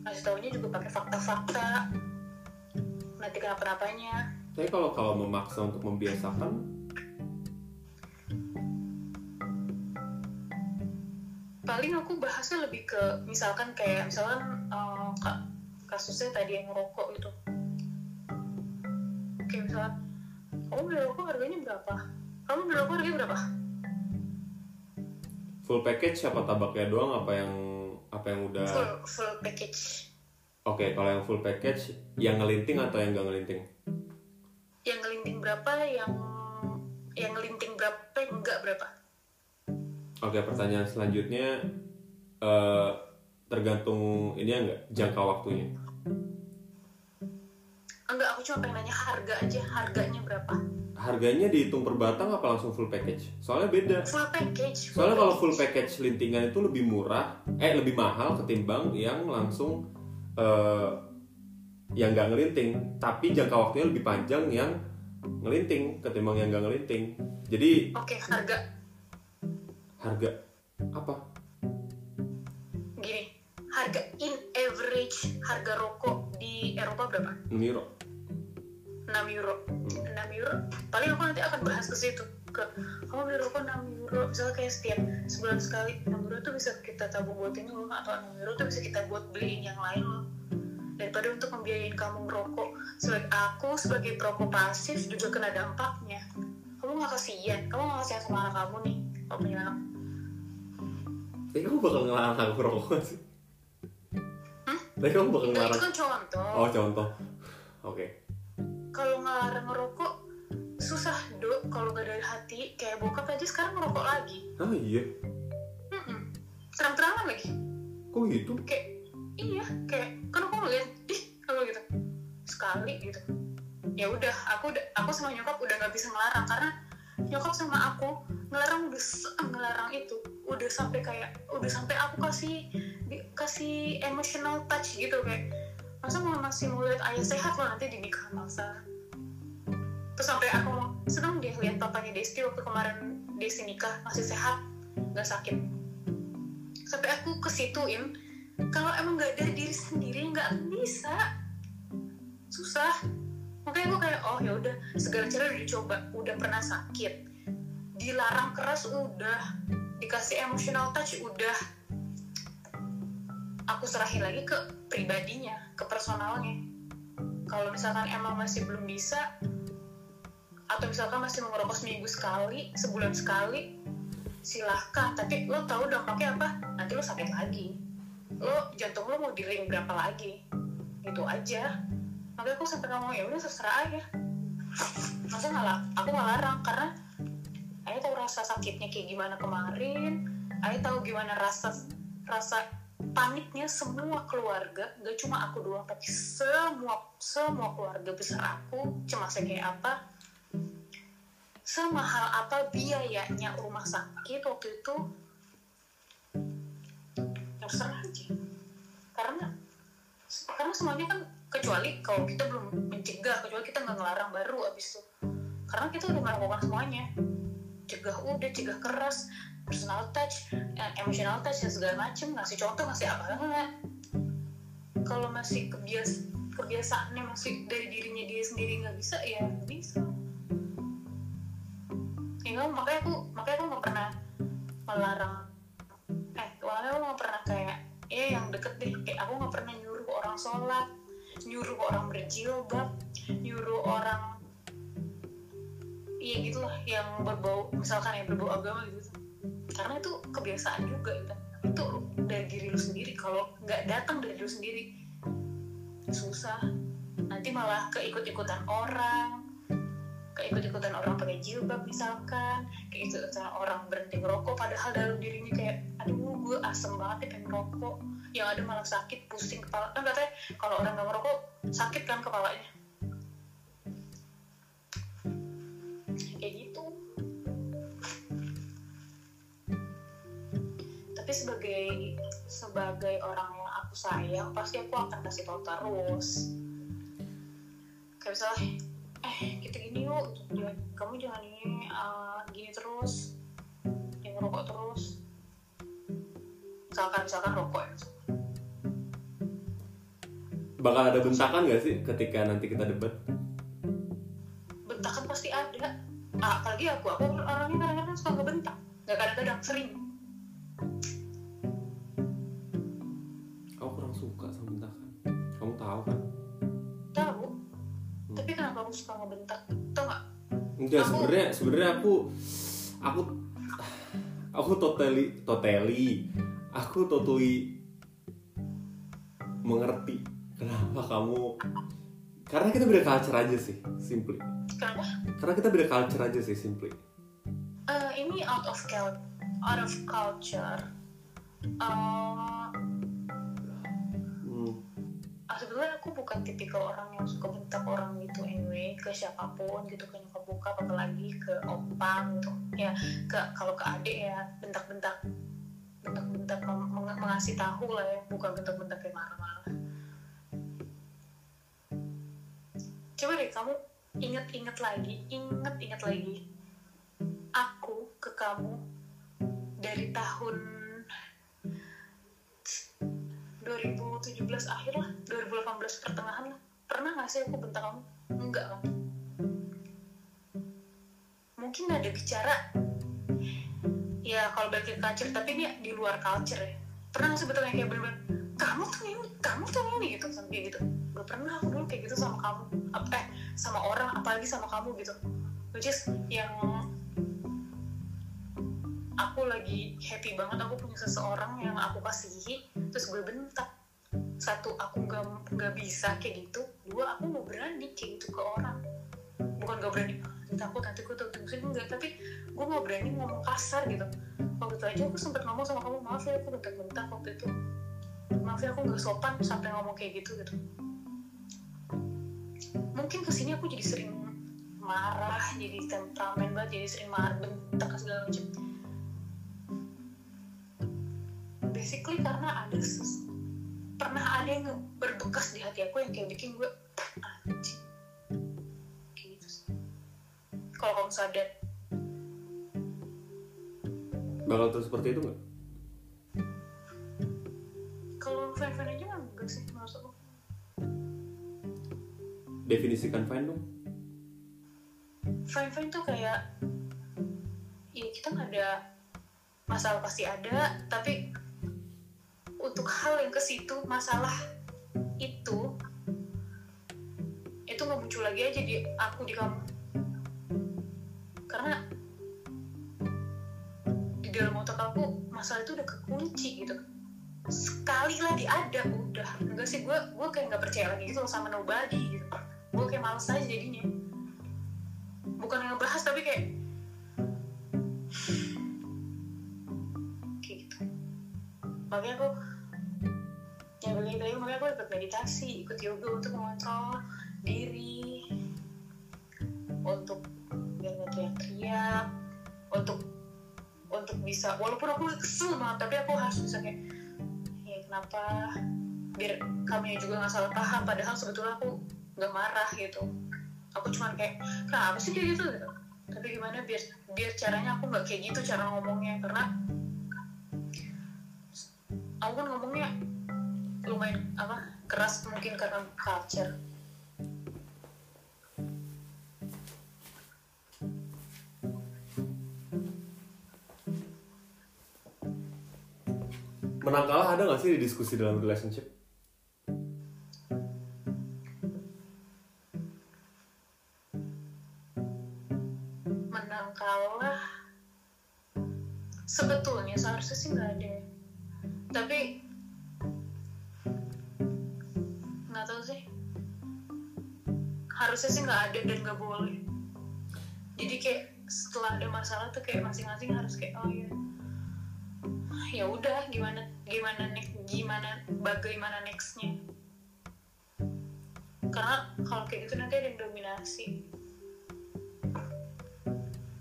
ngasih taunya juga pakai fakta-fakta. Nanti kenapa-napanya. Tapi kalau kalau memaksa untuk membiasakan? Paling aku bahasnya lebih ke misalkan kayak misalkan ka- kasusnya tadi yang ngerokok gitu. Kayak misalkan kamu beli rokok harganya berapa? Kamu beli rokok harganya berapa? Full package apa tabaknya doang apa yang apa yang udah full full package. Oke kalau yang full package yang ngelinting atau yang gak ngelinting? Yang ngelinting berapa yang yang ngelinting berapa enggak berapa? Oke, pertanyaan selanjutnya eh, tergantung ini ya enggak jangka waktunya. Enggak aku cuma pengen nanya harga aja harganya berapa? Harganya dihitung per batang apa langsung full package? Soalnya beda. full package Soalnya kalau full package lintingan itu lebih murah, eh lebih mahal ketimbang yang langsung eh, yang nggak ngelinting, tapi jangka waktunya lebih panjang yang ngelinting ketimbang yang nggak ngelinting. Jadi oke harga. Harga apa harga in average harga rokok di Eropa berapa? Miro 6 euro. 6 euro? Paling aku nanti akan bahas ke situ. Ke kamu beli rokok 6 euro. Misalnya kayak setiap sebulan sekali 6 euro tuh bisa kita tabung buat ini loh atau 6 euro tuh bisa kita buat beliin yang lain loh. Daripada untuk membiayain kamu ngerokok. Sebagai aku sebagai perokok pasif juga kena dampaknya. Kamu nggak kasihan. Kamu nggak kasihan sama anak kamu nih kalau punya anak tapi kamu bakal ngelarang aku rokok nggak sih? Tapi kamu bakal Enggak, itu ngelarang. kan contoh. Oh contoh. Oke. Kalau ngelarang ngerokok susah dok kalau nggak dari hati. Kayak bokap aja sekarang ngerokok lagi. Ah iya. Mm-mm. terang-terangan lagi. Kok gitu? Kayak iya kayak kan aku ngeliat ih kalau gitu. Sekali gitu. Ya udah aku udah aku sama nyokap udah nggak bisa ngelarang karena nyokap sama aku ngelarang udah ngelarang itu. Udah sampai kayak udah sampai aku kasih kasih emotional touch gitu kayak masa mau masih mau lihat ayah sehat loh nanti di nikah masa? Terus sampai aku senang dia lihat papanya Desti waktu kemarin Desti nikah masih sehat nggak sakit. Sampai aku kesituin kalau emang nggak dari diri sendiri nggak bisa. Susah. Makanya gue kayak oh ya udah segala cara udah dicoba udah pernah sakit. Dilarang keras udah. Dikasih emotional touch udah aku serahin lagi ke pribadinya ke personalnya. Kalau misalkan emang masih belum bisa atau misalkan masih mau ngerokok seminggu sekali sebulan sekali silahkan. Tapi lo tahu dampaknya apa? Nanti lo sakit lagi. Lo jantung lo mau di ring berapa lagi? Itu aja. Makanya aku sampai ngomong ya udah terserah aja. Masa ngalah aku nggak larang karena Ayah tahu rasa sakitnya kayak gimana kemarin. Ayah tahu gimana rasa rasa paniknya semua keluarga gak cuma aku doang tapi semua semua keluarga besar aku cemasnya kayak apa semahal apa biayanya rumah sakit waktu itu terserah aja. Karena karena semuanya kan kecuali kalau kita belum mencegah kecuali kita nggak ngelarang baru abis itu. Karena kita udah melakukan semuanya. Cegah udah cegah keras personal touch eh, emotional touch dan segala macem ngasih contoh ngasih apa enggak. Kalau masih kebias kebiasaannya masih dari dirinya dia sendiri nggak bisa ya nggak bisa. Ya nggak, makanya aku makanya aku nggak pernah melarang. Eh makanya aku nggak pernah kayak ya yang deket deh kayak aku nggak pernah nyuruh orang sholat nyuruh orang berjilbab nyuruh orang iya gitulah yang berbau misalkan yang berbau agama gitu karena itu kebiasaan juga gitu. itu dari diri lu sendiri. Kalau nggak datang dari lu sendiri susah. Nanti malah keikut-ikutan orang keikut-ikutan orang pakai jilbab misalkan keikut-ikutan orang berhenti ngerokok padahal dalam dirinya kayak aduh gue asem banget ya pengen rokok yang ada malah sakit pusing kepala. Kan katanya kalau orang nggak ngerokok sakit kan kepalanya sebagai sebagai orang yang aku sayang pasti aku akan kasih tau terus. Kayak misalnya eh kita gini yuk jangan, kamu jangan ini uh, gini terus jangan rokok terus. Misalkan misalkan rokok ya. Bakal ada bentakan gak sih ketika nanti kita debat? Bentakan pasti ada. Apalagi aku aku orangnya kadang-kadang suka ngebentak. Nggak kadang-kadang sering aku suka ngebentak tau nggak? Enggak Aku- sebenarnya sebenarnya aku aku aku totally totally aku totally mengerti kenapa kamu karena kita beda culture aja sih simply. Kenapa? Karena kita beda culture aja sih simply. Eh, ini out of out of culture. Eh, hmm. ah, sebetulnya aku bukan tipikal orang yang suka bentak orang gitu anyway ke siapa pun gitu ke nyokap bokap apalagi ke opang gitu. Ya ke kalau ke adik ya bentak-bentak bentak-bentak meng- mengasih tahu lah ya bukan bentak-bentak kayak marah-marah. Coba deh kamu inget-inget lagi inget-inget lagi aku ke kamu dari tahun 2017 akhir lah 2018 pertengahan lah. Pernah gak sih aku bentak kamu? Enggak kan mungkin ada bicara. Ya kalau balik ke culture tapi ini di luar culture ya. Pernah gak sih betulnya kayak bener-bener kamu tuh ini kamu tuh ini gitu sampai gitu. Gak pernah aku dulu kayak gitu sama kamu. Eh sama orang apalagi sama kamu gitu. Which is yang aku lagi happy banget aku punya seseorang yang aku kasihi terus gue bentak. Satu aku nggak nggak bisa kayak gitu. Dua aku mau berani kayak gitu ke orang. Bukan gak berani "Ah, takut nanti gue maksudnya enggak tapi gue mau berani ngomong kasar gitu. Waktu itu aja aku sempat ngomong sama kamu maaf ya aku bentak-bentak waktu itu. Maaf ya aku nggak sopan sampai ngomong kayak gitu gitu. Mungkin ke sini aku jadi sering marah jadi temperamen banget jadi sering marah bentak segala macam basically karena ada ses- pernah ada yang berbekas di hati aku yang kayak bikin gue anjing. Kayak gitu sih. Kalau kamu sadar. Bakal terus seperti itu nggak? Kalau fan-fan aja mah enggak sih menurut aku. Definisikan fine dong. Fine-fine tuh kayak ya kita nggak ada masalah pasti ada tapi untuk hal yang ke situ masalah itu itu nggak muncul lagi aja di aku di kamu. Karena di dalam otak aku masalah itu udah kekunci gitu. Sekali lagi ada udah. Enggak sih gue gue kayak nggak percaya lagi gitu sama nobody gitu. Gue kayak males aja jadinya. Bukan ngebahas tapi kayak kayak gitu. Makanya aku ya balik lagi makanya aku ikut meditasi ikut yoga untuk mengontrol diri. Untuk biar nggak teriak-teriak untuk untuk bisa walaupun aku kesel banget tapi aku harus bisa kayak ya kenapa? Biar kamu juga nggak salah paham padahal sebetulnya aku nggak marah gitu. Aku cuma kayak kenapa sih kayak gitu? Tapi gimana biar biar caranya aku nggak kayak gitu cara ngomongnya karena aku kan ngomongnya lumayan apa keras mungkin karena culture. Menang kalah ada nggak sih di diskusi dalam relationship nggak ada dan nggak boleh jadi kayak setelah ada masalah tuh kayak masing-masing harus kayak oh ya ya udah gimana gimana next gimana bagaimana nextnya? Karena kalau kayak gitu nanti ada yang dominasi.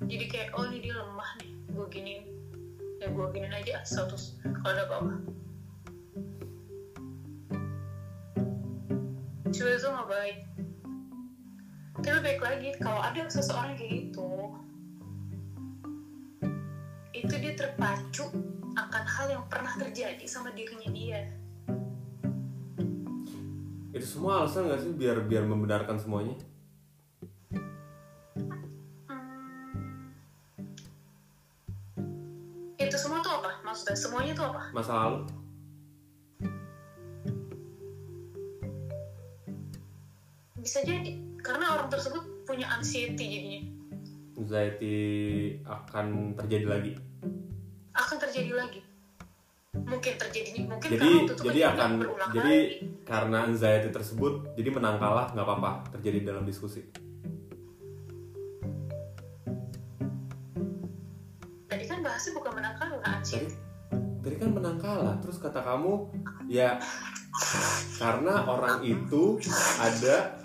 Jadi kayak oh ini dia lemah nih gue giniin. Ya gue giniin aja status kalau ada apa-apa. Coba itu nggak baik tapi baik lagi kalau ada seseorang kayak gitu itu dia terpacu akan hal yang pernah terjadi sama dirinya dia. Itu semua alasan nggak sih biar biar membenarkan semuanya? Hmm. itu semua tuh apa? Maksudnya semuanya tuh apa? Masa lalu? Bisa jadi karena orang tersebut punya anxiety jadinya. Anxiety akan terjadi lagi? Akan terjadi lagi. Mungkin terjadi mungkin jadi jadi kejadian akan berulang jadi kali. karena anxiety tersebut jadi menang kalah nggak apa-apa terjadi dalam diskusi. Tadi kan bahasnya bukan menang kalah tadi anxiety tadi kan menang kalah terus kata kamu ya karena orang itu ada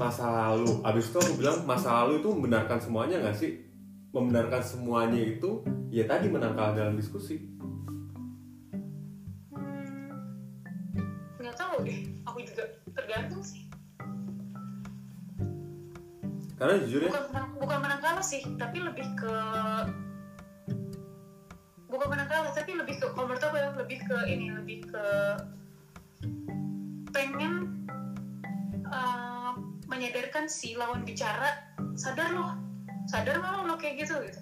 masa lalu. Abis itu aku bilang masa lalu itu membenarkan semuanya nggak sih? Membenarkan semuanya itu ya tadi menang kalah dalam diskusi. Nggak tahu deh aku juga tergantung sih. Karena jujur ya bukan bukan menang kalah sih tapi lebih ke bukan menang kalah tapi lebih ke kalau menurut aku ya lebih ke ini lebih ke pengen uh, menyadarkan si lawan bicara sadar loh sadar nggak lo, lo kayak gitu gitu.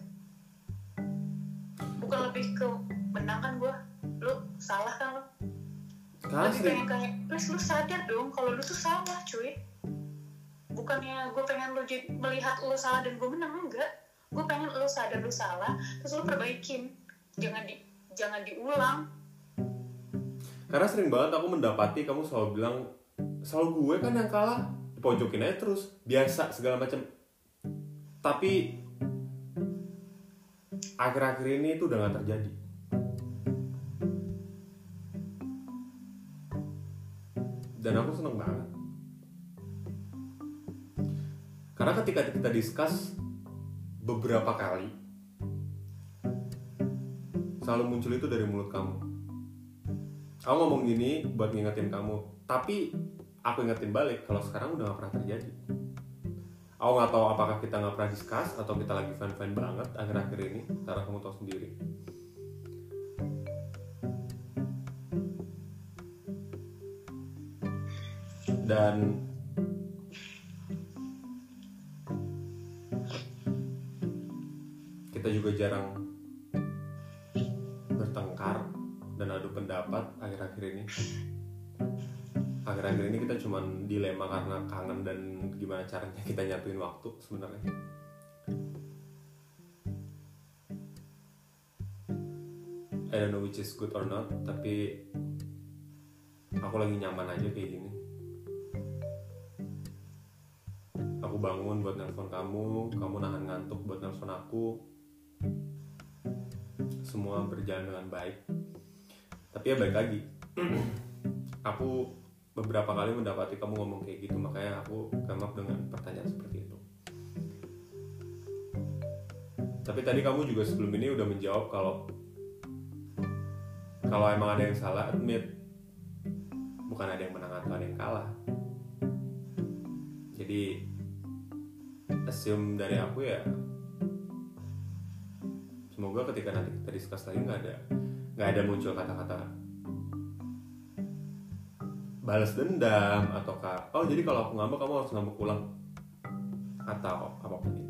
Bukan lebih ke menang kan gue lu salah kan lo? Karena lebih pengen kayak please lu sadar dong kalau lu tuh salah cuy. Bukannya gue pengen lu jadi melihat lu salah dan gue menang enggak. Gue pengen lu sadar lu salah terus lu perbaikin. Jangan di jangan diulang. Karena sering banget aku mendapati kamu selalu bilang selalu gue kan yang kalah dipojokin aja terus biasa segala macam. Tapi akhir-akhir ini itu udah gak terjadi. Dan aku seneng banget. Karena ketika kita discuss beberapa kali selalu muncul itu dari mulut kamu. Aku ngomong gini buat ngingetin kamu tapi aku ingetin balik kalau sekarang udah gak pernah terjadi. Aku nggak tahu apakah kita nggak pernah discuss atau kita lagi fan fan banget akhir-akhir ini karena kamu tahu sendiri. Dan kita juga jarang bertengkar dan adu pendapat akhir-akhir ini akhir-akhir ini kita cuman dilema karena kangen dan gimana caranya kita nyatuin waktu sebenarnya. I don't know which is good or not tapi aku lagi nyaman aja kayak gini. Aku bangun buat nelpon kamu kamu nahan ngantuk buat nelpon aku. Semua berjalan dengan baik. Tapi ya baik lagi. Aku beberapa kali mendapati kamu ngomong kayak gitu makanya aku come dengan pertanyaan seperti itu. Tapi tadi kamu juga sebelum ini udah menjawab kalau kalau emang ada yang salah admit. Bukan ada yang menang atau ada yang kalah. Jadi assume dari aku ya semoga ketika nanti kita discuss lagi nggak ada nggak ada muncul kata-kata balas dendam ataukah oh jadi kalau aku ngambek kamu harus ngambek ulang atau apa pun itu